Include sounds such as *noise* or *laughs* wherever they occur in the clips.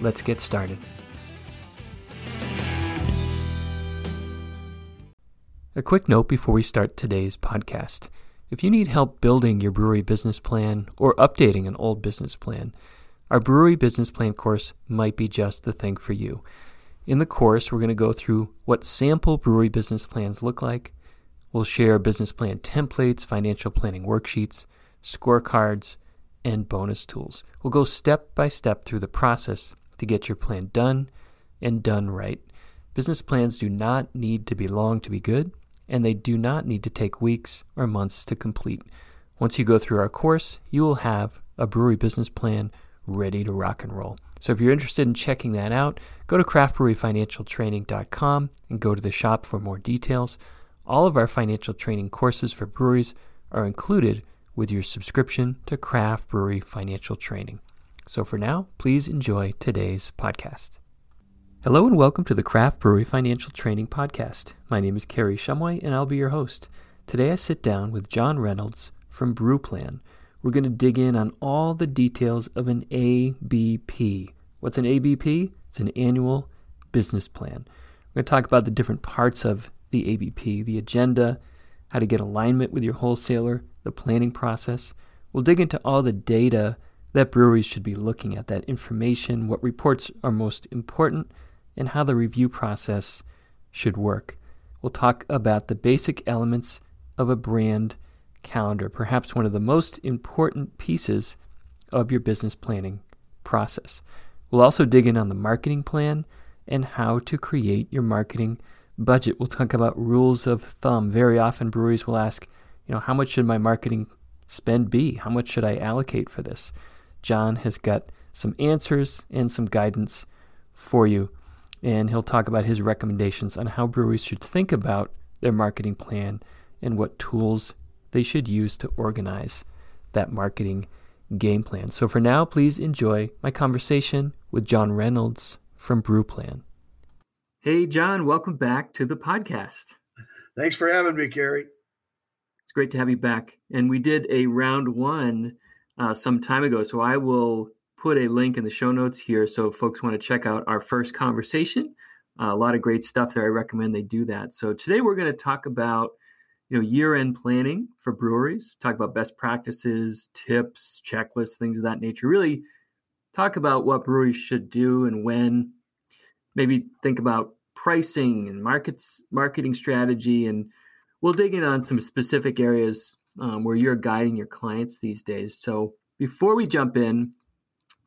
let's get started. A quick note before we start today's podcast. If you need help building your brewery business plan or updating an old business plan, our brewery business plan course might be just the thing for you. In the course, we're going to go through what sample brewery business plans look like. We'll share business plan templates, financial planning worksheets, scorecards, and bonus tools. We'll go step by step through the process to get your plan done and done right. Business plans do not need to be long to be good, and they do not need to take weeks or months to complete. Once you go through our course, you will have a brewery business plan ready to rock and roll. So if you're interested in checking that out, go to craftbreweryfinancialtraining.com and go to the shop for more details. All of our financial training courses for breweries are included with your subscription to Craft Brewery Financial Training. So for now, please enjoy today's podcast. Hello and welcome to the Craft Brewery Financial Training Podcast. My name is Kary Shumway and I'll be your host. Today I sit down with John Reynolds from Brewplan. We're going to dig in on all the details of an ABP. What's an ABP? It's an annual business plan. We're going to talk about the different parts of the ABP, the agenda, how to get alignment with your wholesaler, the planning process. We'll dig into all the data that breweries should be looking at, that information, what reports are most important, and how the review process should work. We'll talk about the basic elements of a brand calendar, perhaps one of the most important pieces of your business planning process. We'll also dig in on the marketing plan and how to create your marketing budget. We'll talk about rules of thumb. Very often, breweries will ask, you know, how much should my marketing spend be? How much should I allocate for this? John has got some answers and some guidance for you, and he'll talk about his recommendations on how breweries should think about their marketing plan and what tools they should use to organize that marketing game plan. So for now, please enjoy my conversation with John Reynolds from Brewplan. Hey, John, welcome back to the podcast. Thanks for having me, Kary. It's great to have you back. And we did a round one uh, some time ago. So I will put a link in the show notes here so folks want to check out our first conversation. Uh, a lot of great stuff there. I recommend they do that. So today we're going to talk about you know year-end planning for breweries. Talk about best practices, tips, checklists, things of that nature. Really talk about what breweries should do and when. Maybe think about pricing and markets, marketing strategy, and we'll dig in on some specific areas um, where you're guiding your clients these days. So before we jump in,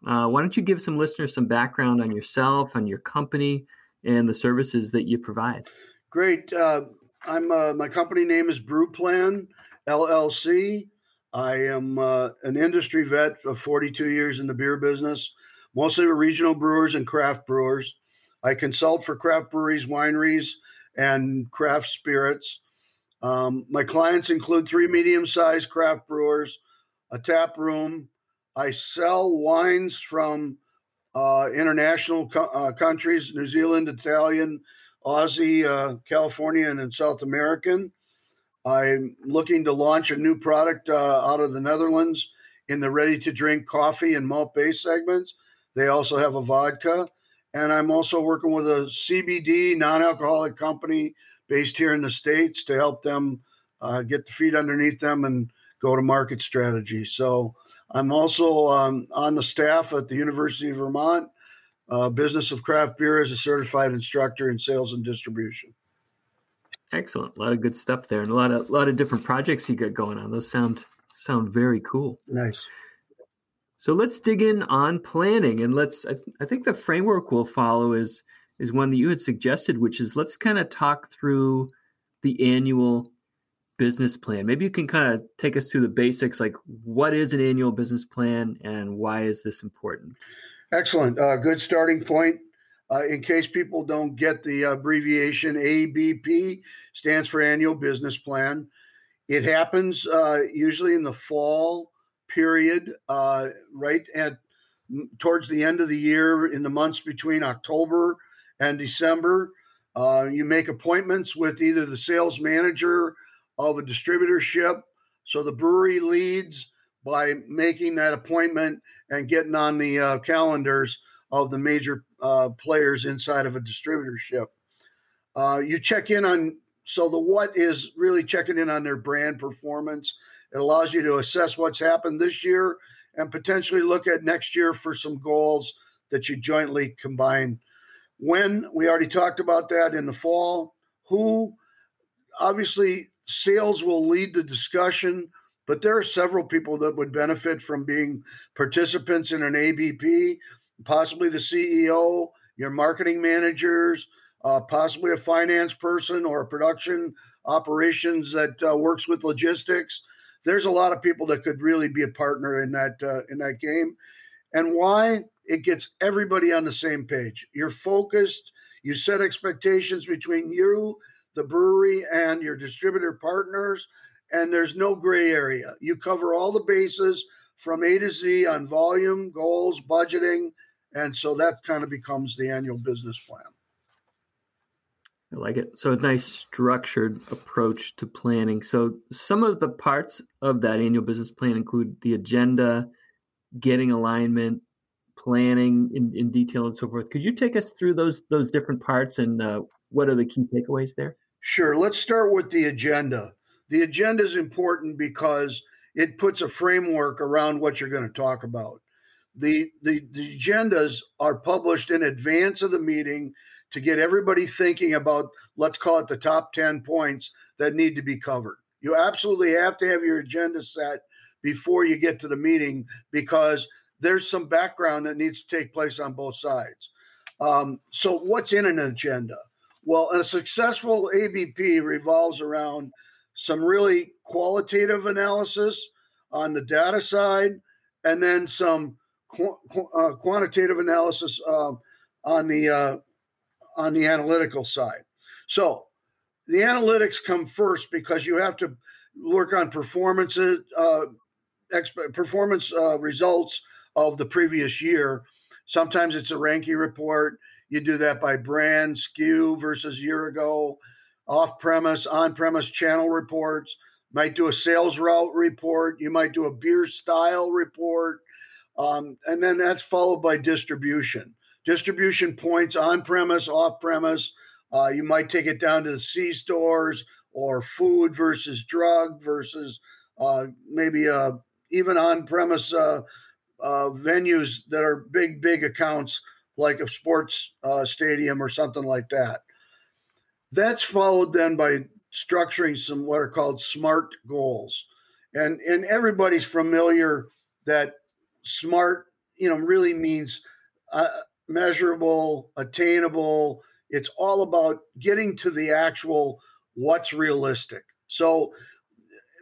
uh, why don't you give some listeners some background on yourself, on your company, and the services that you provide? Great. Uh, I'm uh, my company name is Brewplan LLC. I am uh, an industry vet of 42 years in the beer business, mostly with regional brewers and craft brewers. I consult for craft breweries, wineries, and craft spirits. Um, my clients include three medium sized craft brewers, a tap room. I sell wines from uh, international co- uh, countries New Zealand, Italian, Aussie, uh, Californian, and South American. I'm looking to launch a new product uh, out of the Netherlands in the ready to drink coffee and malt based segments. They also have a vodka. And I'm also working with a CBD non alcoholic company based here in the States to help them uh, get the feet underneath them and go to market strategy. So I'm also um, on the staff at the University of Vermont uh, Business of Craft Beer as a certified instructor in sales and distribution. Excellent, a lot of good stuff there, and a lot of a lot of different projects you got going on. Those sound sound very cool. Nice. So let's dig in on planning, and let's. I, th- I think the framework we'll follow is is one that you had suggested, which is let's kind of talk through the annual business plan. Maybe you can kind of take us through the basics like what is an annual business plan and why is this important? Excellent. Uh, good starting point. Uh, in case people don't get the abbreviation, ABP stands for Annual Business Plan. It happens uh, usually in the fall period, uh, right at towards the end of the year, in the months between October and December. Uh, you make appointments with either the sales manager of a distributorship. So the brewery leads by making that appointment and getting on the uh, calendars of the major uh, players inside of a distributorship. Uh, you check in on, so the what is really checking in on their brand performance. It allows you to assess what's happened this year and potentially look at next year for some goals that you jointly combine. When we already talked about that in the fall, who obviously sales will lead the discussion, but there are several people that would benefit from being participants in an ABP, possibly the CEO, your marketing managers, uh, possibly a finance person or a production operations that uh, works with logistics. There's a lot of people that could really be a partner in that uh, in that game. And why? It gets everybody on the same page. You're focused. You set expectations between you the brewery and your distributor partners, and there's no gray area. You cover all the bases from A to Z on volume, goals, budgeting, and so that kind of becomes the annual business plan. I like it. So a nice structured approach to planning. So some of the parts of that annual business plan include the agenda, getting alignment, planning in, in detail, and so forth. Could you take us through those those different parts and uh, what are the key takeaways there? Sure. Let's start with the agenda. The agenda is important because it puts a framework around what you're going to talk about. The, the, the agendas are published in advance of the meeting to get everybody thinking about, let's call it the top 10 points that need to be covered. You absolutely have to have your agenda set before you get to the meeting because there's some background that needs to take place on both sides. Um, so, what's in an agenda? Well, a successful ABP revolves around some really qualitative analysis on the data side, and then some qu- uh, quantitative analysis uh, on the uh, on the analytical side. So the analytics come first because you have to work on performances, uh, exp- performance uh, results of the previous year. Sometimes it's a ranking report. You do that by brand, SKU versus year ago, off premise, on premise channel reports. Might do a sales route report. You might do a beer style report. Um, and then that's followed by distribution. Distribution points on premise, off premise. Uh, you might take it down to the C stores or food versus drug versus uh, maybe uh, even on premise uh, uh, venues that are big, big accounts like a sports uh, stadium or something like that. That's followed then by structuring some what are called SMART goals. And, and everybody's familiar that SMART, you know, really means uh, measurable, attainable. It's all about getting to the actual what's realistic. So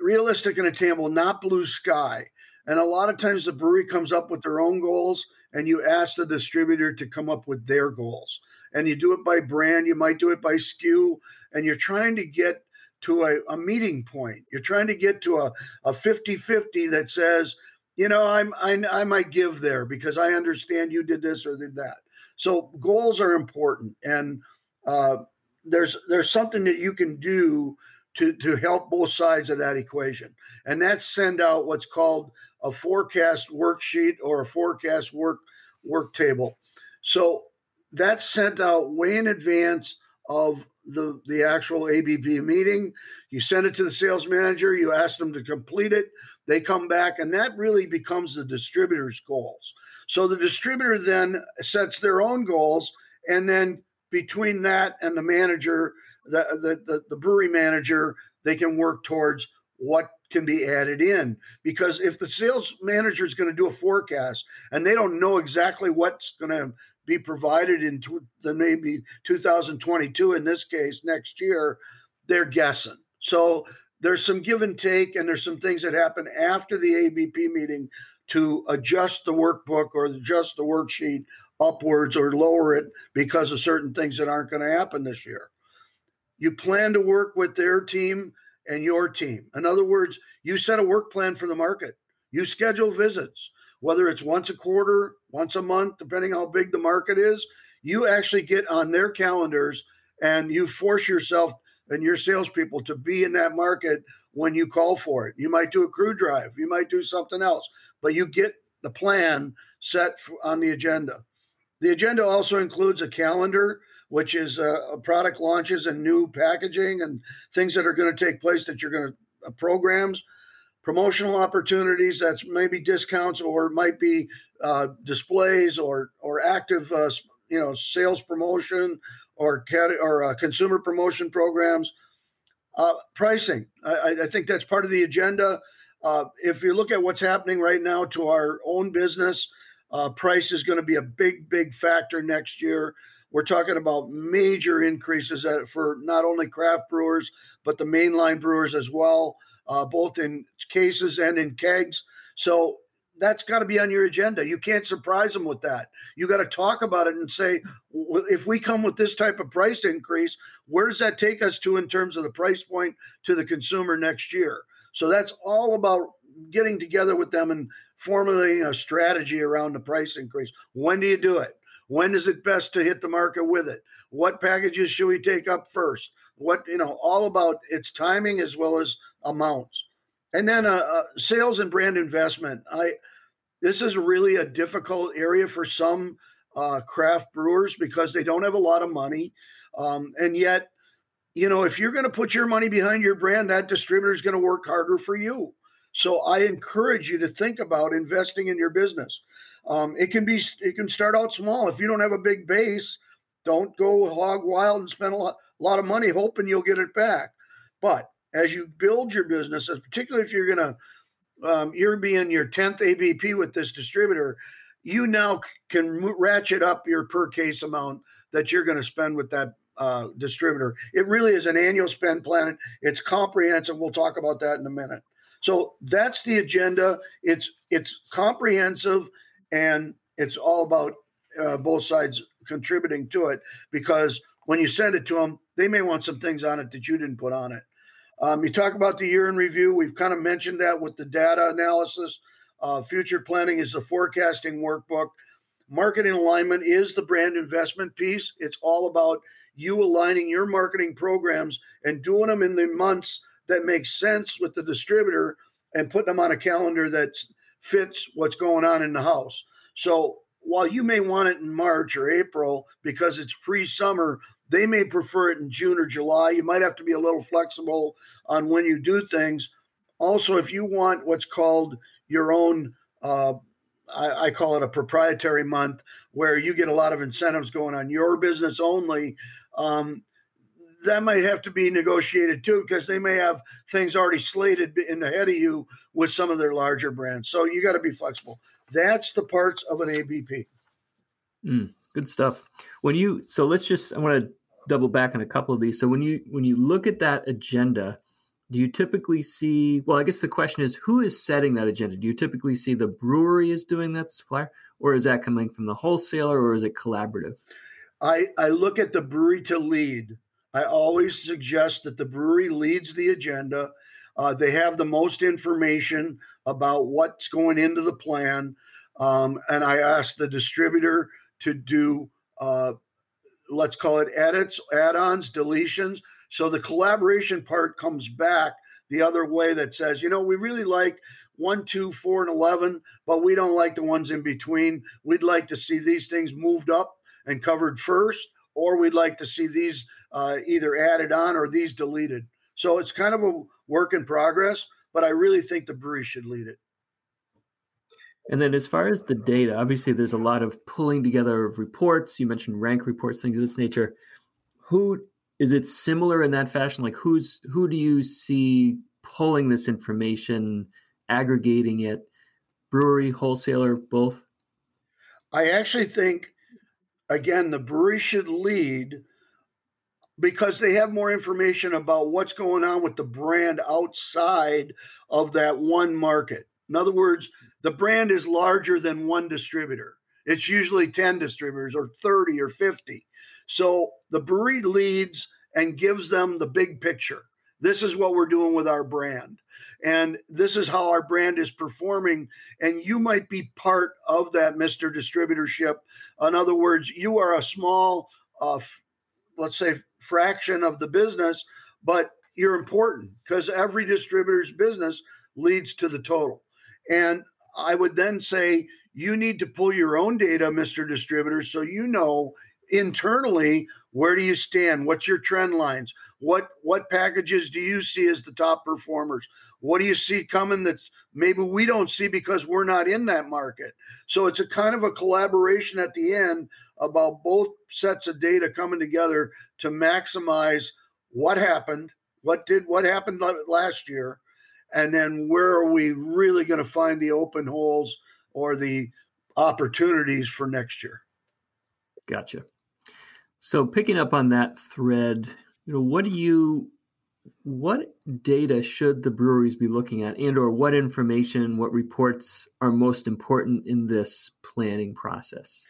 realistic and attainable, not blue sky. And a lot of times the brewery comes up with their own goals and you ask the distributor to come up with their goals. And you do it by brand, you might do it by SKU, and you're trying to get to a, a meeting point. You're trying to get to a, a 50-50 that says, you know, I'm I, I might give there because I understand you did this or did that. So goals are important, and uh, there's there's something that you can do to, to help both sides of that equation. And that's send out what's called a forecast worksheet or a forecast work work table. So that's sent out way in advance of the, the actual ABP meeting. You send it to the sales manager, you ask them to complete it, they come back, and that really becomes the distributor's goals. So the distributor then sets their own goals, and then between that and the manager, the, the, the, the brewery manager, they can work towards what can be added in. Because if the sales manager is going to do a forecast and they don't know exactly what's going to be provided in the maybe 2022, in this case, next year, they're guessing. So there's some give and take, and there's some things that happen after the ABP meeting to adjust the workbook or adjust the worksheet upwards or lower it because of certain things that aren't going to happen this year. You plan to work with their team and your team. In other words, you set a work plan for the market. You schedule visits, whether it's once a quarter, once a month, depending how big the market is. You actually get on their calendars and you force yourself and your salespeople to be in that market when you call for it. You might do a crew drive, you might do something else, but you get the plan set on the agenda. The agenda also includes a calendar, which is uh, product launches and new packaging and things that are going to take place that you're going to uh, programs, promotional opportunities. That's maybe discounts or might be uh, displays or or active, uh, you know, sales promotion or cat- or uh, consumer promotion programs. Uh, pricing. I, I, think that's part of the agenda. if you look at what's happening right now to our own business, uh, price is going to be a big, big factor next year. We're talking about major increases for not only craft brewers, but the mainline brewers as well, uh, both in cases and in kegs. So that's got to be on your agenda. You can't surprise them with that. You got to talk about it and say, if we come with this type of price increase, where does that take us to in terms of the price point to the consumer next year? So that's all about getting together with them and formulating a strategy around the price increase. When do you do it? When is it best to hit the market with it? What packages should we take up first? What, you know, all about its timing as well as amounts. And then uh, uh, sales and brand investment. I this is really a difficult area for some uh, craft brewers because they don't have a lot of money, um, and yet, you know, if you're going to put your money behind your brand, that distributor is going to work harder for you. So I encourage you to think about investing in your business. Um, it can be it can start out small. If you don't have a big base, don't go hog wild and spend a lot, a lot of money hoping you'll get it back. But as you build your business, particularly if you're going to um, you're being your 10th ABP with this distributor, you now can ratchet up your per case amount that you're going to spend with that uh, distributor. It really is an annual spend plan. It's comprehensive. We'll talk about that in a minute. So that's the agenda. It's it's comprehensive, and it's all about uh, both sides contributing to it. Because when you send it to them, they may want some things on it that you didn't put on it. Um, you talk about the year in review. We've kind of mentioned that with the data analysis. Uh, future planning is the forecasting workbook. Marketing alignment is the brand investment piece. It's all about you aligning your marketing programs and doing them in the months that makes sense with the distributor and putting them on a calendar that fits what's going on in the house. So while you may want it in March or April because it's pre summer, they may prefer it in June or July. You might have to be a little flexible on when you do things. Also, if you want what's called your own, uh, I, I, call it a proprietary month, where you get a lot of incentives going on your business only, um, that might have to be negotiated too because they may have things already slated in ahead of you with some of their larger brands. So you got to be flexible. That's the parts of an ABP. Mm, good stuff. When you so let's just I want to double back on a couple of these. So when you when you look at that agenda, do you typically see well i guess the question is who is setting that agenda do you typically see the brewery is doing that supplier or is that coming from the wholesaler or is it collaborative i i look at the brewery to lead I always suggest that the brewery leads the agenda. Uh, they have the most information about what's going into the plan. Um, and I ask the distributor to do, uh, let's call it edits, add ons, deletions. So the collaboration part comes back the other way that says, you know, we really like one, two, four, and 11, but we don't like the ones in between. We'd like to see these things moved up and covered first or we'd like to see these uh, either added on or these deleted. So it's kind of a work in progress, but I really think the brewery should lead it. And then, as far as the data, obviously there's a lot of pulling together of reports. You mentioned rank reports, things of this nature. Who is it similar in that fashion? Like, who's who do you see pulling this information, aggregating it? Brewery, wholesaler, both. I actually think again, the brewery should lead because they have more information about what's going on with the brand outside of that one market. In other words, the brand is larger than one distributor. It's usually 10 distributors or 30 or 50. So the brewery leads and gives them the big picture. This is what we're doing with our brand. And this is how our brand is performing. And you might be part of that Mr. Distributorship. In other words, you are a small, uh, let's say, fraction of the business, but you're important because every distributor's business leads to the total. And I would then say you need to pull your own data, Mr. Distributor, so you know internally where do you stand what's your trend lines what what packages do you see as the top performers what do you see coming that's maybe we don't see because we're not in that market so it's a kind of a collaboration at the end about both sets of data coming together to maximize what happened what did what happened last year and then where are we really going to find the open holes or the opportunities for next year. Gotcha. So picking up on that thread, you know, what do you what data should the breweries be looking at and or what information, what reports are most important in this planning process?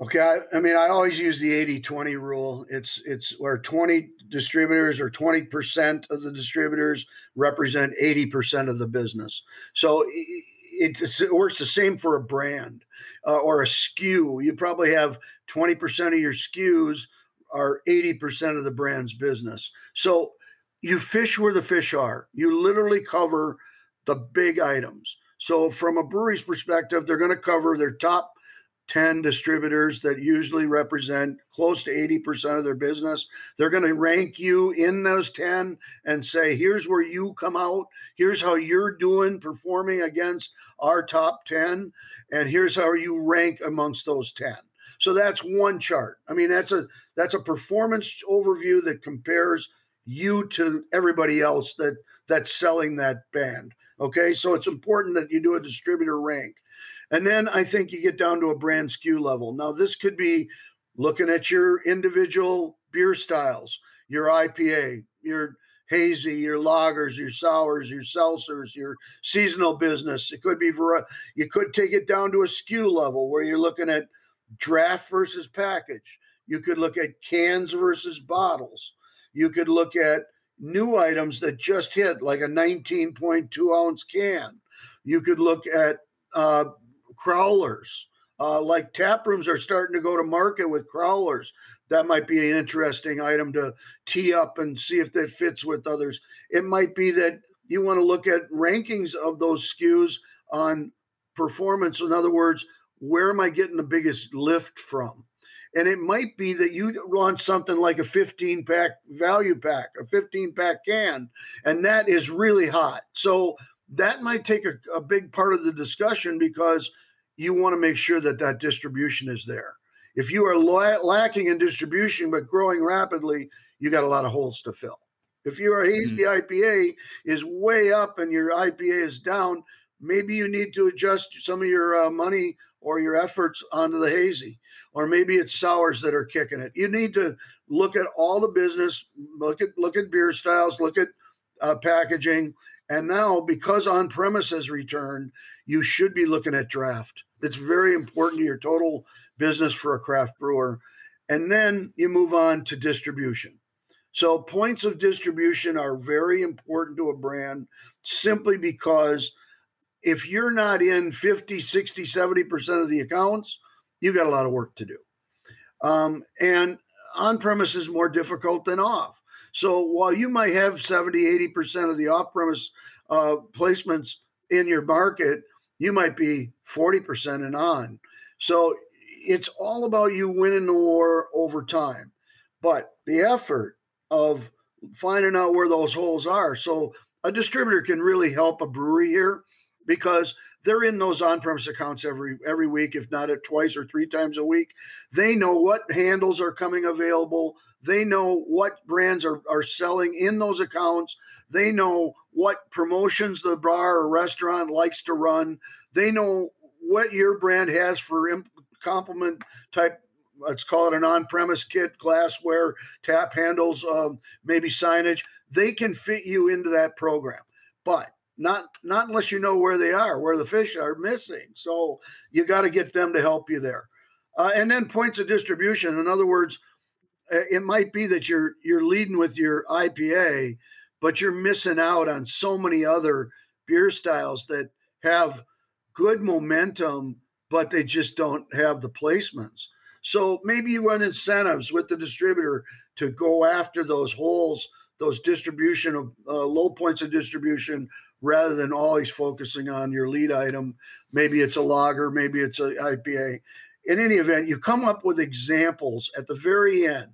Okay, I, I, mean, I always use the 80-20 rule. It's it's where 20 distributors or 20% of the distributors represent 80% of the business. So it, it works the same for a brand uh, or a SKU. You probably have 20% of your SKUs are 80% of the brand's business. So you fish where the fish are. You literally cover the big items. So from a brewery's perspective, they're going to cover their top 10 distributors that usually represent close to 80% of their business. They're going to rank you in those 10 and say, here's where you come out. Here's how you're doing performing against our top 10. And here's how you rank amongst those 10. So that's one chart. I mean, that's a that's a performance overview that compares you to everybody else that that's selling that band. Okay, so it's important that you do a distributor rank. And then I think you get down to a brand SKU level. Now, this could be looking at your individual beer styles, your IPA, your hazy, your lagers, your sours, your seltzers, your seasonal business. It could be you could take it down to a SKU level where you're looking at draft versus package. You could look at cans versus bottles. You could look at new items that just hit, like a 19.2 ounce can. You could look at uh, crowlers. Uh, like tap rooms are starting to go to market with crowlers. That might be an interesting item to tee up and see if that fits with others. It might be that you want to look at rankings of those SKUs on performance. In other words, where am I getting the biggest lift from? And it might be that you launch something like a 15 pack value pack, a 15 pack can, and that is really hot. So that might take a, a big part of the discussion because you want to make sure that that distribution is there. If you are la- lacking in distribution but growing rapidly, you got a lot of holes to fill. If your hazy mm-hmm. IPA is way up and your IPA is down, maybe you need to adjust some of your uh, money or your efforts onto the hazy, or maybe it's sours that are kicking it. You need to look at all the business, look at look at beer styles, look at uh, packaging, and now, because on premise has returned, you should be looking at draft. It's very important to your total business for a craft brewer. And then you move on to distribution. So, points of distribution are very important to a brand simply because if you're not in 50, 60, 70% of the accounts, you've got a lot of work to do. Um, and on premise is more difficult than off. So while you might have 70, 80% of the off premise uh, placements in your market, you might be 40% and on. So it's all about you winning the war over time. But the effort of finding out where those holes are. So a distributor can really help a brewery here because they're in those on-premise accounts every every week, if not at twice or three times a week. They know what handles are coming available. They know what brands are, are selling in those accounts. They know what promotions the bar or restaurant likes to run. They know what your brand has for imp- complement type let's call it an on-premise kit, glassware, tap handles, um, maybe signage. They can fit you into that program. But not not unless you know where they are, where the fish are missing. So you got to get them to help you there. Uh, and then points of distribution. In other words, it might be that you're you're leading with your IPA, but you're missing out on so many other beer styles that have good momentum, but they just don't have the placements. So maybe you run incentives with the distributor to go after those holes, those distribution of uh, low points of distribution, rather than always focusing on your lead item. Maybe it's a lager, maybe it's a IPA. In any event, you come up with examples at the very end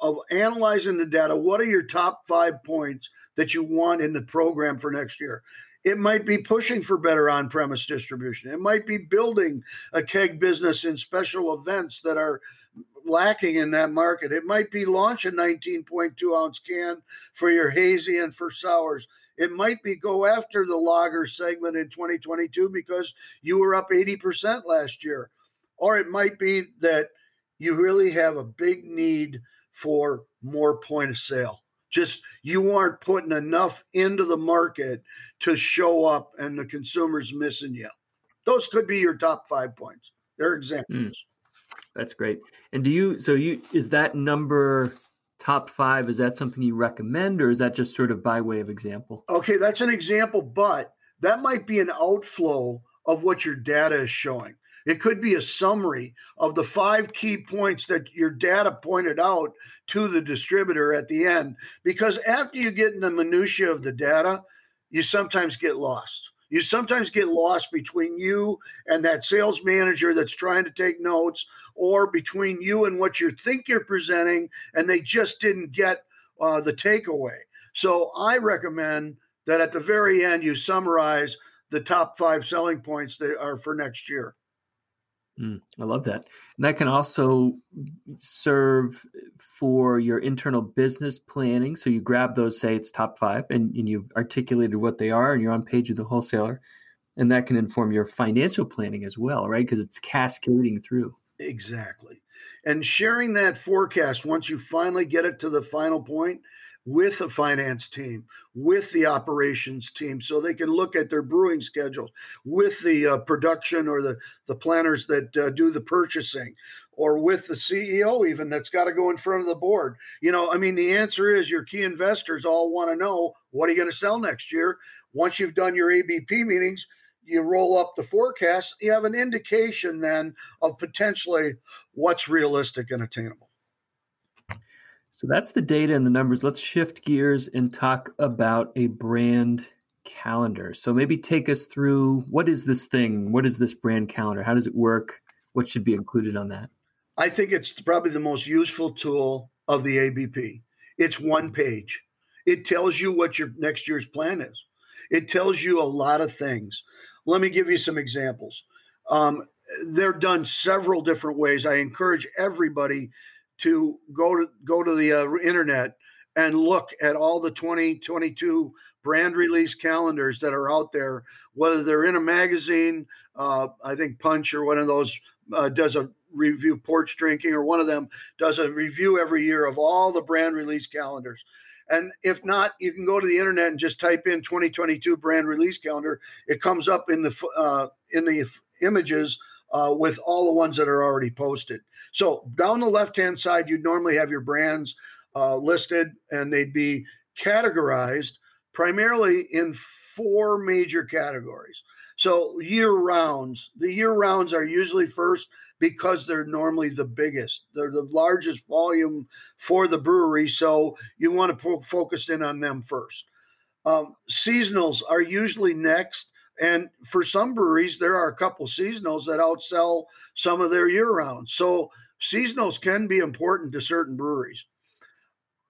of analyzing the data. What are your top five points that you want in the program for next year? It might be pushing for better on premise distribution. It might be building a keg business in special events that are lacking in that market. It might be launch a 19.2 ounce can for your hazy and for sours. It might be go after the lager segment in 2022 because you were up 80% last year. Or it might be that you really have a big need for more point of sale just you aren't putting enough into the market to show up and the consumer's missing you. Those could be your top five points. They're examples. Mm, that's great. And do you so you is that number top five is that something you recommend or is that just sort of by way of example? Okay that's an example but that might be an outflow of what your data is showing it could be a summary of the five key points that your data pointed out to the distributor at the end. Because after you get in the minutiae of the data, you sometimes get lost. You sometimes get lost between you and that sales manager that's trying to take notes, or between you and what you think you're presenting, and they just didn't get uh, the takeaway. So I recommend that at the very end, you summarize the top five selling points that are for next year. Mm, I love that. And that can also serve for your internal business planning. So you grab those, say it's top five, and, and you've articulated what they are, and you're on page with the wholesaler. And that can inform your financial planning as well, right? Because it's cascading through. Exactly. And sharing that forecast once you finally get it to the final point with the finance team, with the operations team, so they can look at their brewing schedule, with the uh, production or the, the planners that uh, do the purchasing, or with the CEO, even that's got to go in front of the board. You know, I mean, the answer is your key investors all want to know what are you going to sell next year? Once you've done your ABP meetings, you roll up the forecast, you have an indication then of potentially what's realistic and attainable. So that's the data and the numbers. Let's shift gears and talk about a brand calendar. So maybe take us through what is this thing? What is this brand calendar? How does it work? What should be included on that? I think it's probably the most useful tool of the ABP. It's one page. It tells you what your next year's plan is. It tells you a lot of things. Let me give you some examples. Um, they're done several different ways. I encourage everybody to go to go to the uh, internet and look at all the 2022 brand release calendars that are out there, whether they're in a magazine, uh, I think Punch or one of those uh, does a review porch drinking, or one of them does a review every year of all the brand release calendars. And if not, you can go to the internet and just type in 2022 brand release calendar. It comes up in the uh, in the images uh, with all the ones that are already posted. So down the left hand side, you'd normally have your brands uh, listed and they'd be categorized primarily in four major categories. So year rounds, the year rounds are usually first because they're normally the biggest. They're the largest volume for the brewery, so you want to focus in on them first. Um, seasonals are usually next and for some breweries, there are a couple seasonals that outsell some of their year round. So seasonals can be important to certain breweries.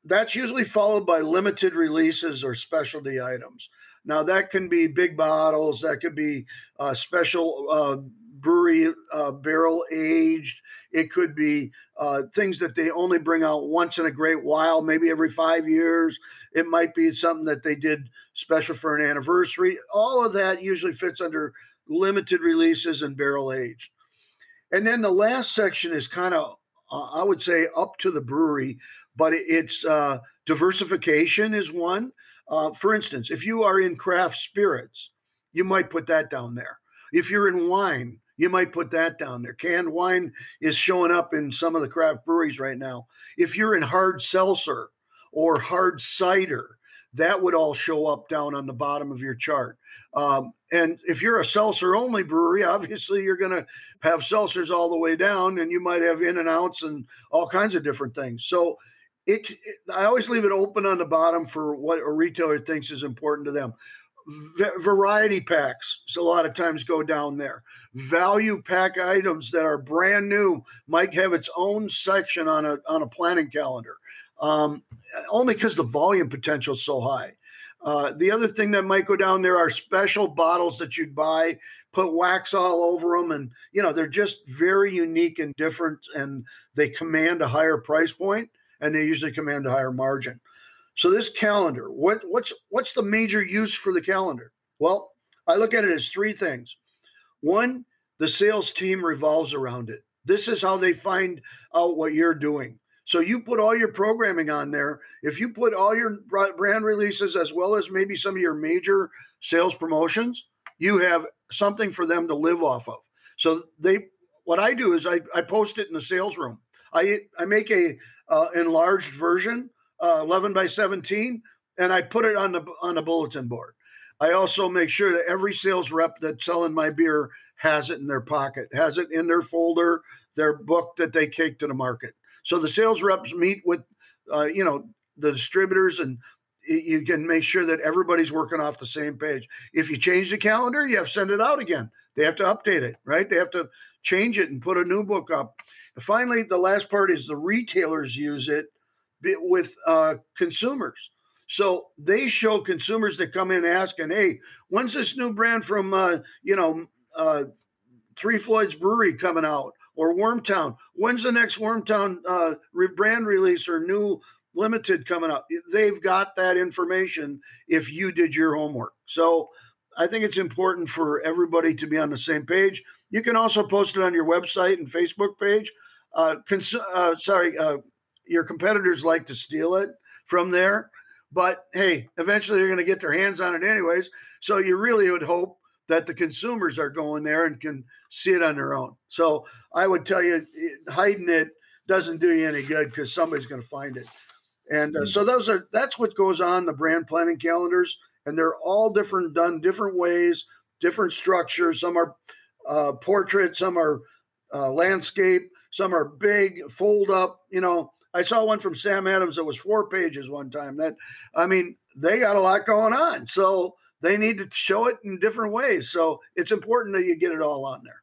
That's usually followed by limited releases or specialty items. Now, that can be big bottles, that could be uh, special uh, brewery uh, barrel aged. It could be uh, things that they only bring out once in a great while, maybe every five years. It might be something that they did special for an anniversary. All of that usually fits under limited releases and barrel aged. And then the last section is kind of, uh, I would say, up to the brewery, but it's uh, diversification is one. Uh, for instance, if you are in craft spirits, you might put that down there. If you're in wine, you might put that down there. Canned wine is showing up in some of the craft breweries right now. If you're in hard seltzer or hard cider, that would all show up down on the bottom of your chart. Um, and if you're a seltzer only brewery, *laughs* obviously you're going to have seltzers all the way down, and you might have in and outs and all kinds of different things. So it, it, I always leave it open on the bottom for what a retailer thinks is important to them. Variety packs so a lot of times go down there. Value pack items that are brand new might have its own section on a on a planning calendar, um, only because the volume potential is so high. Uh, the other thing that might go down there are special bottles that you'd buy, put wax all over them, and you know they're just very unique and different, and they command a higher price point, and they usually command a higher margin. So this calendar, what what's what's the major use for the calendar? Well, I look at it as three things. One, the sales team revolves around it. This is how they find out what you're doing. So you put all your programming on there. If you put all your brand releases as well as maybe some of your major sales promotions, you have something for them to live off of. So they, what I do is I, I post it in the sales room. I I make a uh, enlarged version, uh, 11 by 17, and I put it on the on the bulletin board. I also make sure that every sales rep that's selling my beer has it in their pocket, has it in their folder, their book that they take to the market. So the sales reps meet with, uh, you know, the distributors and you can make sure that everybody's working off the same page. If you change the calendar, you have to send it out again. They have to update it, right? They have to change it and put a new book up. Finally, the last part is the retailers use it with uh, consumers. So they show consumers that come in asking, "Hey, when's this new brand from uh, you know uh, Three Floyds Brewery coming out?" or Wormtown. When's the next Wormtown uh, brand release or new limited coming up? They've got that information if you did your homework. So I think it's important for everybody to be on the same page. You can also post it on your website and Facebook page. Uh, cons- uh, sorry, uh, your competitors like to steal it from there. But hey, eventually they're going to get their hands on it anyways. So you really would hope that the consumers are going there and can see it on their own. So I would tell you, hiding it doesn't do you any good because somebody's going to find it. And uh, so mm-hmm. those are that's what goes on the brand planning calendars, and they're all different, done different ways, different structures. Some are uh, portrait, some are uh, landscape, some are big, fold up. You know, I saw one from Sam Adams that was four pages one time. That I mean, they got a lot going on. So they need to show it in different ways. So it's important that you get it all on there.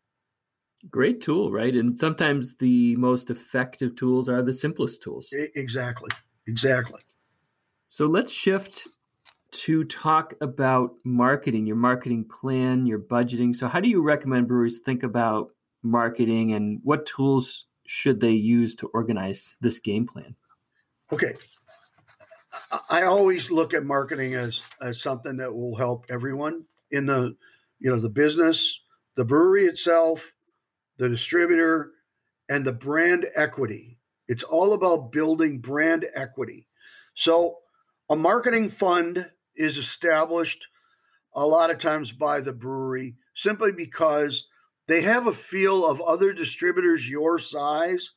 Great tool, right? And sometimes the most effective tools are the simplest tools. Exactly. Exactly. So let's shift to talk about marketing, your marketing plan, your budgeting. So, how do you recommend breweries think about marketing and what tools should they use to organize this game plan? Okay. I always look at marketing as as something that will help everyone in the you know the business, the brewery itself, the distributor, and the brand equity. It's all about building brand equity. So a marketing fund is established a lot of times by the brewery simply because they have a feel of other distributors your size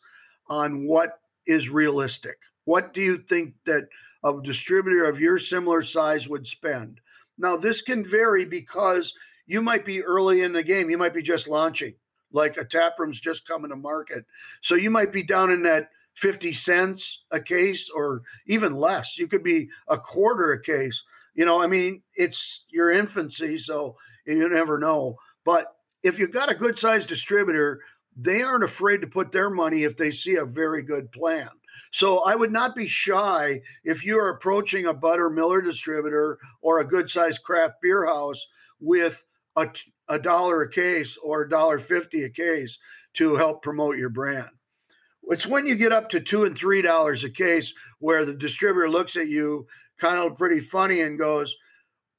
on what is realistic. What do you think that a distributor of your similar size would spend. Now, this can vary because you might be early in the game. You might be just launching, like a tap room's just coming to market. So you might be down in that 50 cents a case or even less. You could be a quarter a case. You know, I mean, it's your infancy, so you never know. But if you've got a good sized distributor, they aren't afraid to put their money if they see a very good plan. So I would not be shy if you are approaching a Butter Miller distributor or a good sized craft beer house with a, a dollar a case or a dollar fifty a case to help promote your brand. It's when you get up to two and three dollars a case where the distributor looks at you kind of pretty funny and goes,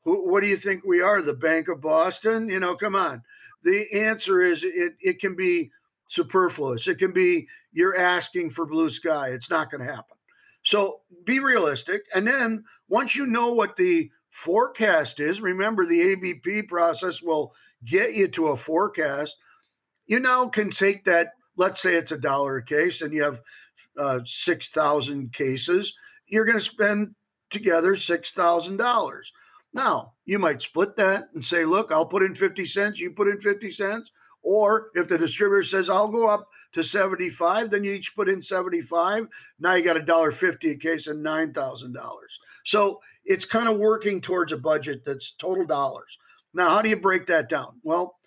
"What do you think we are, the Bank of Boston?" You know, come on. The answer is it, it can be superfluous. It can be you're asking for blue sky. It's not going to happen. So be realistic. And then once you know what the forecast is, remember the ABP process will get you to a forecast. You now can take that, let's say it's a dollar a case and you have uh, 6,000 cases, you're going to spend together $6,000. Now, you might split that and say, look, I'll put in 50 cents, you put in 50 cents. Or if the distributor says, I'll go up to 75, then you each put in 75. Now you got a dollar fifty a case and $9,000. So it's kind of working towards a budget that's total dollars. Now, how do you break that down? Well,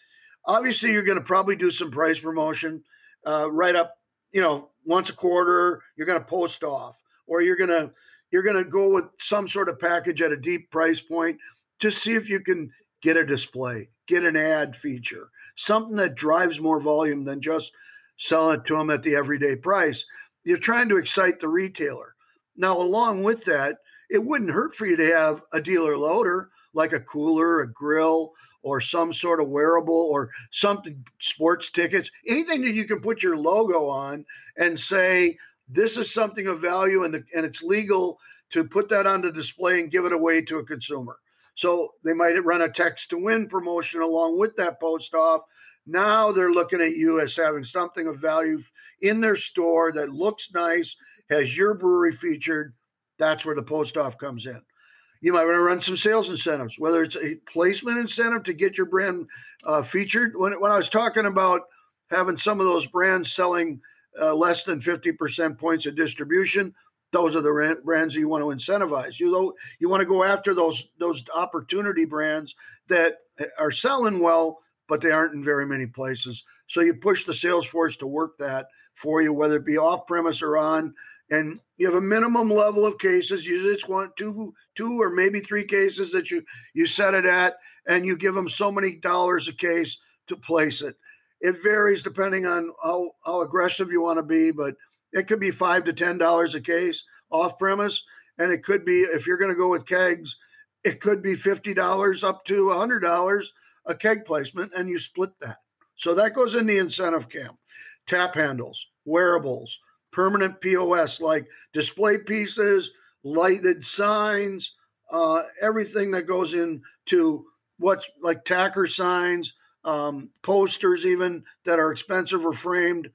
obviously you're going to probably do some price promotion uh, right up, you know, once a quarter, you're going to post off or you're going to you're going to go with some sort of package at a deep price point to see if you can get a display, get an ad feature, something that drives more volume than just selling it to them at the everyday price. You're trying to excite the retailer. Now, along with that, it wouldn't hurt for you to have a dealer loader like a cooler, a grill, or some sort of wearable or something, sports tickets, anything that you can put your logo on and say, this is something of value and, the, and it's legal to put that on the display and give it away to a consumer. So they might run a text to win promotion along with that post off. Now they're looking at you as having something of value in their store that looks nice, has your brewery featured. That's where the post off comes in. You might want to run some sales incentives, whether it's a placement incentive to get your brand uh, featured. When, when I was talking about having some of those brands selling uh, less than 50% points of distribution, those are the brands that you want to incentivize. You you want to go after those those opportunity brands that are selling well, but they aren't in very many places. So you push the sales force to work that for you, whether it be off premise or on. And you have a minimum level of cases. You just want two, two or maybe three cases that you you set it at, and you give them so many dollars a case to place it. It varies depending on how, how aggressive you want to be, but it could be five to ten dollars a case off premise, and it could be if you're going to go with kegs, it could be fifty dollars up to a hundred dollars a keg placement, and you split that. So that goes in the incentive camp. Tap handles, wearables, permanent POS like display pieces, lighted signs, uh, everything that goes into what's like tacker signs, um, posters even that are expensive or framed.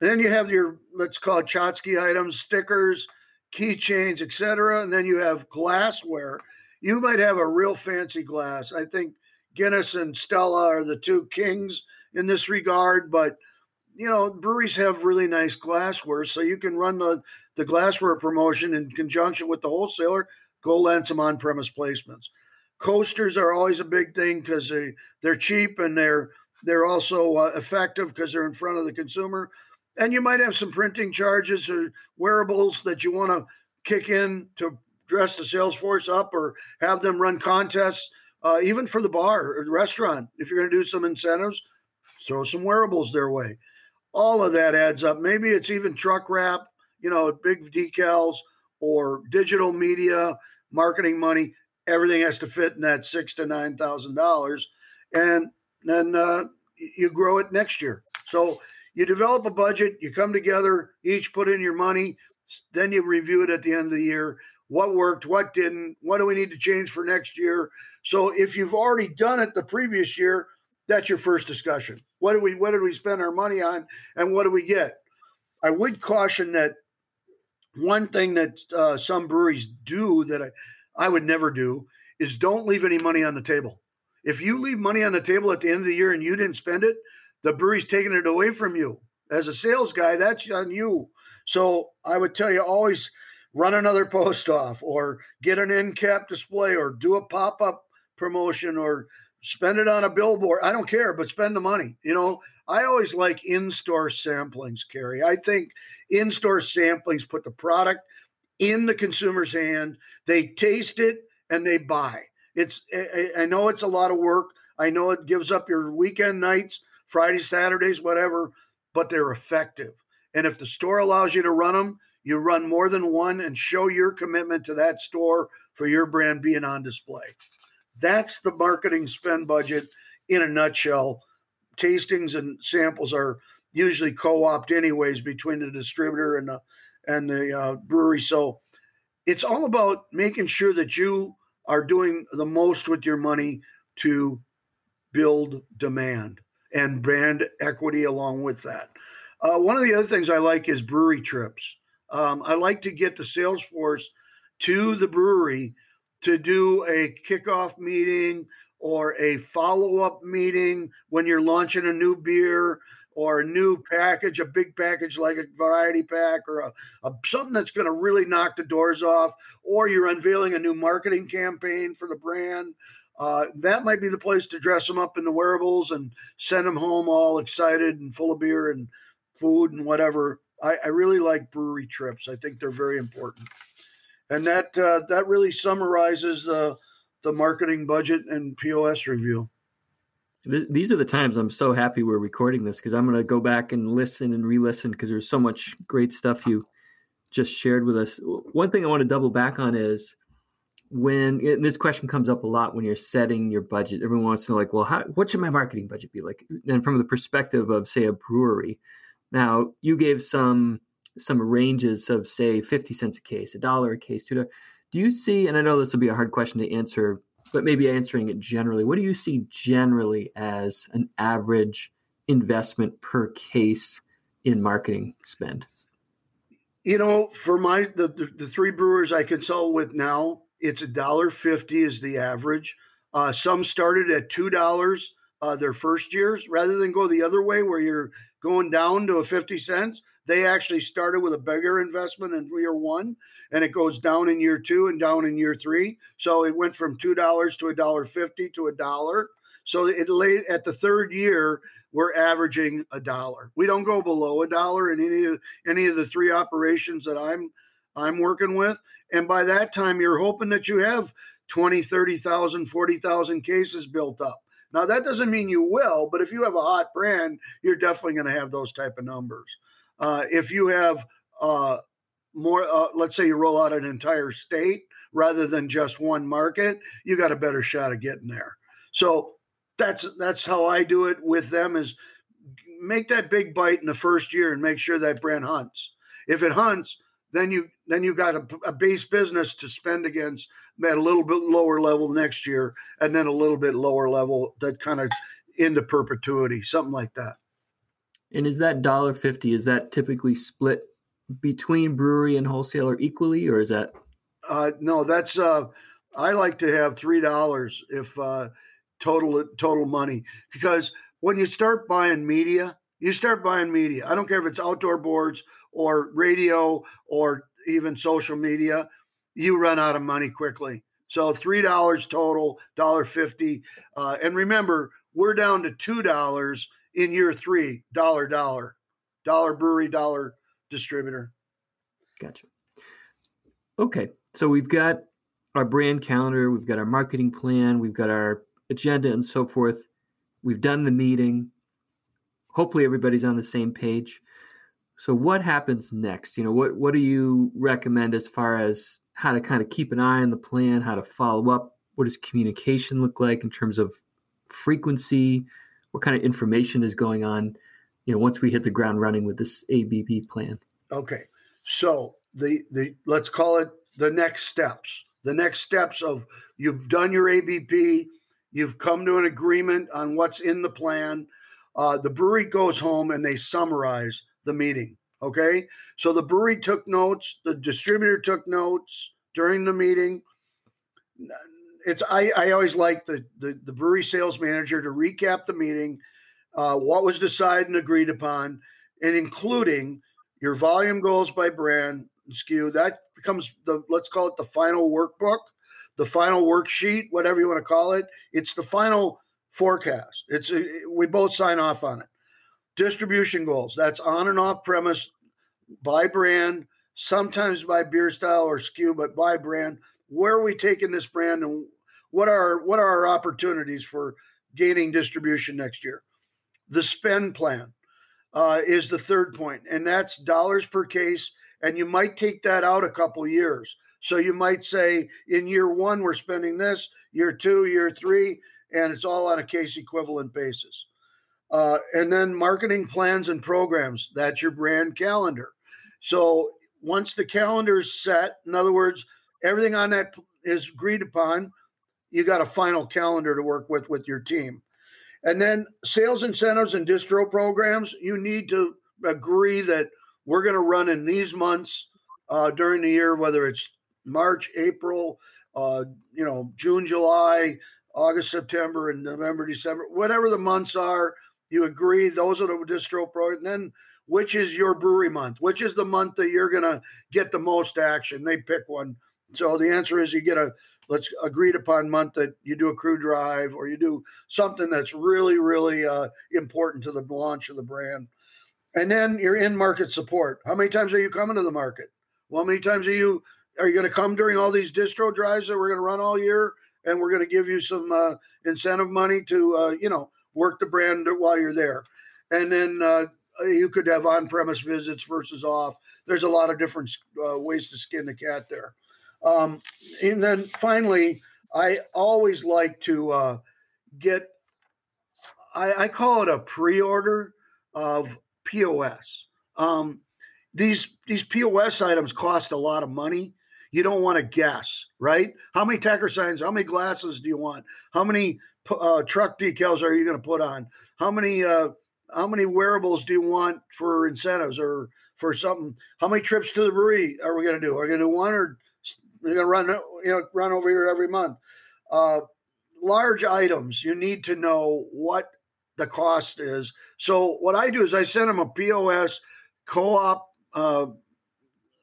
And then you have your let's call it tchotchke items, stickers, keychains, etc. And then you have glassware. You might have a real fancy glass. I think Guinness and Stella are the two kings in this regard, but you know, breweries have really nice glassware, so you can run the, the glassware promotion in conjunction with the wholesaler, go land some on-premise placements. Coasters are always a big thing because they they're cheap and they're they're also uh, effective because they're in front of the consumer. And you might have some printing charges or wearables that you want to kick in to dress the sales force up or have them run contests, uh, even for the bar or the restaurant. If you're going to do some incentives, throw some wearables their way. All of that adds up. Maybe it's even truck wrap, you know, big decals or digital media, marketing money everything has to fit in that six to nine thousand dollars, and then uh, you grow it next year. So you develop a budget, you come together, each put in your money, then you review it at the end of the year. What worked, what didn't, what do we need to change for next year? So if you've already done it the previous year, that's your first discussion. What do we what did we spend our money on and what do we get? I would caution that one thing that uh, some breweries do that I, I would never do is don't leave any money on the table. If you leave money on the table at the end of the year and you didn't spend it, the brewery's taking it away from you. As a sales guy, that's on you. So I would tell you always run another post off or get an end cap display or do a pop up promotion or spend it on a billboard. I don't care, but spend the money. You know, I always like in store samplings, Kary. I think in store samplings put the product in the consumer's hand. They taste it and they buy. It's I know it's a lot of work. I know it gives up your weekend nights, Fridays, Saturdays, whatever, but they're effective. And if the store allows you to run them, you run more than one and show your commitment to that store for your brand being on display. That's the marketing spend budget in a nutshell. Tastings and samples are usually co-opt anyways between the distributor and the and the uh, brewery. So it's all about making sure that you are doing the most with your money to build demand and brand equity along with that. Uh, one of the other things I like is brewery trips. Um, I like to get the sales force to the brewery to do a kickoff meeting or a follow up meeting when you're launching a new beer or a new package, a big package like a variety pack or a, a something that's going to really knock the doors off, or you're unveiling a new marketing campaign for the brand. Uh, that might be the place to dress them up in the wearables and send them home all excited and full of beer and food and whatever. I, I really like brewery trips. I think they're very important, and that uh, that really summarizes the the marketing budget and POS review. These are the times I'm so happy we're recording this because I'm going to go back and listen and re-listen because there's so much great stuff you just shared with us. One thing I want to double back on is when this question comes up a lot when you're setting your budget. Everyone wants to know, like, well, how, what should my marketing budget be like? And from the perspective of, say, a brewery, now you gave some some ranges of, say, fifty cents a case, a dollar a case, two dollars. Do you see? And I know this will be a hard question to answer but maybe answering it generally, what do you see generally as an average investment per case in marketing spend? You know, for my the, the, the three brewers I consult with now, it's a dollar fifty is the average. Uh, some started at two dollars uh, their first years, rather than go the other way where you're going down to a fifty cents. They actually started with a bigger investment in year one, and it goes down in year two and down in year three. So it went from two dollars to a dollar fifty to a dollar. So it lay at the third year, we're averaging a dollar. We don't go below a dollar in any of any of the three operations that I'm I'm working with. And by that time, you're hoping that you have 20, 30,000, 40,000 cases built up. Now that doesn't mean you will, but if you have a hot brand, you're definitely going to have those type of numbers. Uh, if you have uh, more, uh, let's say you roll out an entire state rather than just one market, you got a better shot of getting there. So that's that's how I do it with them is make that big bite in the first year and make sure that brand hunts. If it hunts, then you then you got a, a, base business to spend against at a little bit lower level next year, and then a little bit lower level that kind of into perpetuity, something like that. And is that dollar fifty? Is that typically split between brewery and wholesaler equally, or is that? Uh, no, that's. Uh, I like to have three dollars if uh, total total money because when you start buying media, you start buying media. I don't care if it's outdoor boards or radio or even social media. You run out of money quickly. So three dollars total, dollar fifty, uh, and remember we're down to two dollars in year three, dollar, dollar, dollar brewery, dollar distributor. Gotcha. Okay. So we've got our brand calendar, we've got our marketing plan, we've got our agenda and so forth. We've done the meeting. Hopefully everybody's on the same page. So what happens next? You know, what what do you recommend as far as how to kind of keep an eye on the plan, how to follow up? What does communication look like in terms of frequency? What kind of information is going on you know once we hit the ground running with this ABP plan. Okay so the the let's call it the next steps. The next steps of you've done your ABP you've come to an agreement on what's in the plan. Uh, the brewery goes home and they summarize the meeting okay? So the brewery took notes the distributor took notes during the meeting it's I, I always like the, the, the brewery sales manager to recap the meeting, uh, what was decided and agreed upon, and including your volume goals by brand and SKU. That becomes the let's call it the final workbook, the final worksheet, whatever you want to call it. It's the final forecast. It's a, we both sign off on it. Distribution goals. That's on and off premise by brand, sometimes by beer style or SKU, but by brand. Where are we taking this brand and what are what are our opportunities for gaining distribution next year? The spend plan uh, is the third point, and that's dollars per case. And you might take that out a couple years. So you might say in year one we're spending this, year two, year three, and it's all on a case equivalent basis. Uh, and then marketing plans and programs. That's your brand calendar. So once the calendar is set, in other words, everything on that is agreed upon, you got a final calendar to work with with your team. And then sales incentives and distro programs, you need to agree that we're going to run in these months uh, during the year, whether it's March, April, uh, you know, June, July, August, September, and November, December, whatever the months are, you agree those are the distro programs. Then which is your brewery month? Which is the month that you're going to get the most action? They pick one. So the answer is you get a let's agreed upon month that you do a crew drive or you do something that's really really uh, important to the launch of the brand. And then your in market support. How many times are you coming to the market? Well, how many times are you are you going to come during all these distro drives that we're going to run all year? And we're going to give you some uh, incentive money to uh, you know work the brand while you're there. And then uh, you could have on-premise visits versus off. There's a lot of different uh, ways to skin the cat there. Um, and then finally, I always like to uh, get. I, I, call it a pre-order of POS. Um, these these POS items cost a lot of money. You don't want to guess, right? How many tacker signs? How many glasses do you want? How many uh, truck decals are you going to put on? How many uh, how many wearables do you want for incentives or for something? How many trips to the brewery are we going to do? Are we going to do one or we're going to run you know run over here every month? Uh, large items, you need to know what the cost is. So what I do is I send them a POS co-op uh,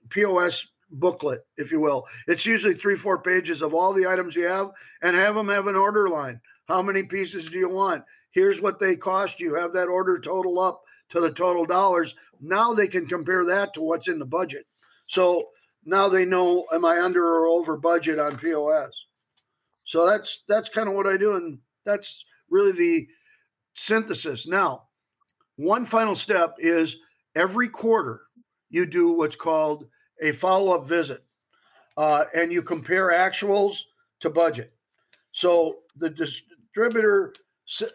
POS booklet, if you will. It's usually three, four pages of all the items you have, and have them have an order line. How many pieces do you want? Here's what they cost you. Have that order total up to the total dollars. Now they can compare that to what's in the budget. So now they know am I under or over budget on POS. So that's that's kind of what I do, and that's really the synthesis. Now, one final step is every quarter you do what's called a follow-up visit, uh, and you compare actuals to budget. So the distributor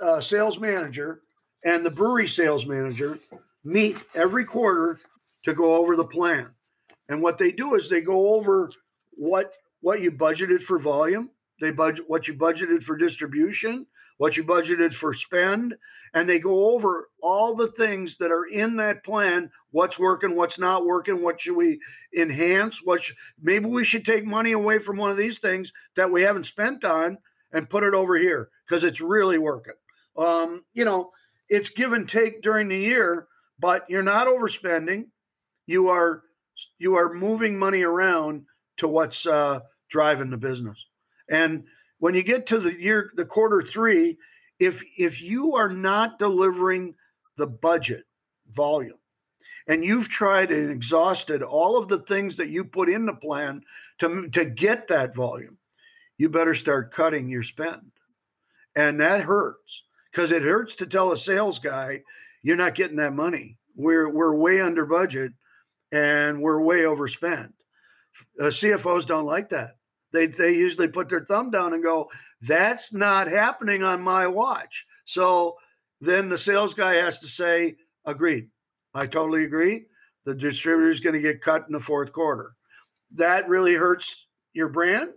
uh, sales manager and the brewery sales manager meet every quarter to go over the plan. And what they do is they go over what what you budgeted for volume, they budget what you budgeted for distribution, what you budgeted for spend, and they go over all the things that are in that plan, what's working, what's not working, what should we enhance, what maybe we should take money away from one of these things that we haven't spent on and put it over here because it's really working. Um, you know, it's give and take during the year, but you're not overspending. You are you are moving money around to what's uh, driving the business. And when you get to the year, the quarter three, if if you are not delivering the budget volume, and you've tried and exhausted all of the things that you put in the plan to to get that volume, you better start cutting your spend. And that hurts because it hurts to tell a sales guy you're not getting that money. We're we're way under budget and we're way overspent. Uh, CFOs don't like that. They they usually put their thumb down and go, "That's not happening on my watch." So then the sales guy has to say, "Agreed. I totally agree. The distributor is going to get cut in the fourth quarter." That really hurts your brand,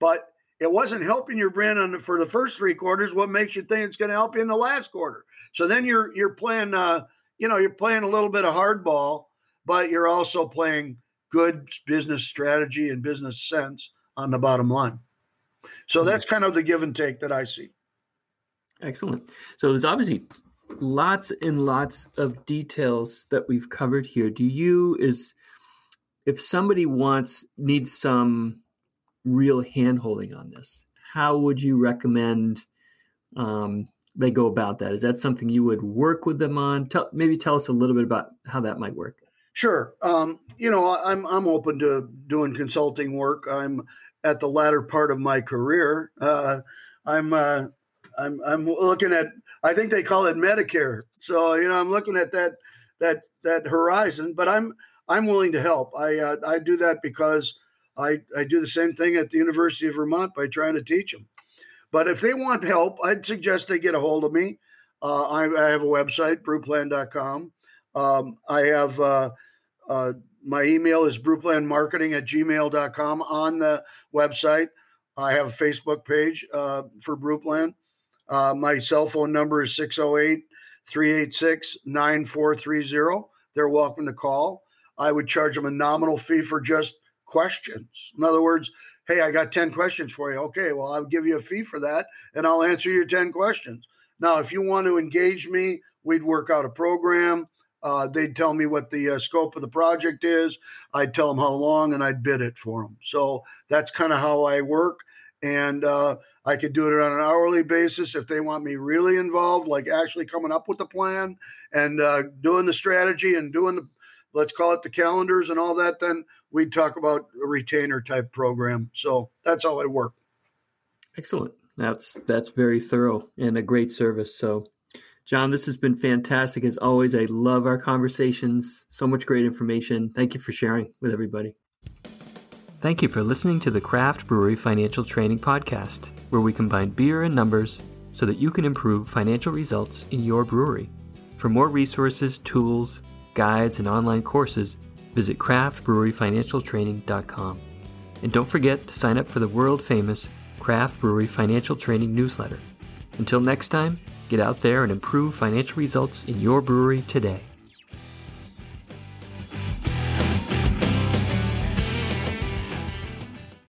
but it wasn't helping your brand on the, for the first three quarters. What makes you think it's going to help you in the last quarter? So then you're you're playing, uh, you know, you're playing a little bit of hardball, but you're also playing good business strategy and business sense on the bottom line. So mm-hmm. that's kind of the give and take that I see. Excellent. So there's obviously lots and lots of details that we've covered here. Do you is if somebody wants needs some real handholding on this. How would you recommend um, they go about that? Is that something you would work with them on? Tell, maybe tell us a little bit about how that might work. Sure. Um, you know, I'm I'm open to doing consulting work. I'm at the latter part of my career. Uh, I'm uh, I'm I'm looking at. I think they call it Medicare. So you know, I'm looking at that that that horizon. But I'm I'm willing to help. I uh, I do that because I, I do the same thing at the University of Vermont by trying to teach them. But if they want help, I'd suggest they get a hold of me. Uh, I, I, have a website, brewplan.com. Um, I have uh, uh, my email is brewplanmarketing at gmail.com on the website. I have a Facebook page uh, for Brewplan. Uh, my cell phone number is 608 386 9430. They're welcome to call. I would charge them a nominal fee for just questions. In other words, hey, I got 10 questions for you. Okay, well, I'll give you a fee for that and I'll answer your 10 questions. Now, if you want to engage me, we'd work out a program. Uh, they'd tell me what the uh, scope of the project is. I'd tell them how long and I'd bid it for them. So that's kind of how I work. And uh, I could do it on an hourly basis if they want me really involved, like actually coming up with the plan and uh, doing the strategy and doing the, let's call it the calendars and all that. Then we'd talk about a retainer type program. So that's how I work. Excellent. That's that's very thorough and a great service. So John, this has been fantastic as always. I love our conversations. So much great information. Thank you for sharing with everybody. Thank you for listening to the Craft Brewery Financial Training Podcast, where we combine beer and numbers so that you can improve financial results in your brewery. For more resources, tools, guides, and online courses, visit craftbreweryfinancialtraining.com. And don't forget to sign up for the world famous Craft Brewery Financial Training newsletter. Until next time, Get out there and improve financial results in your brewery today.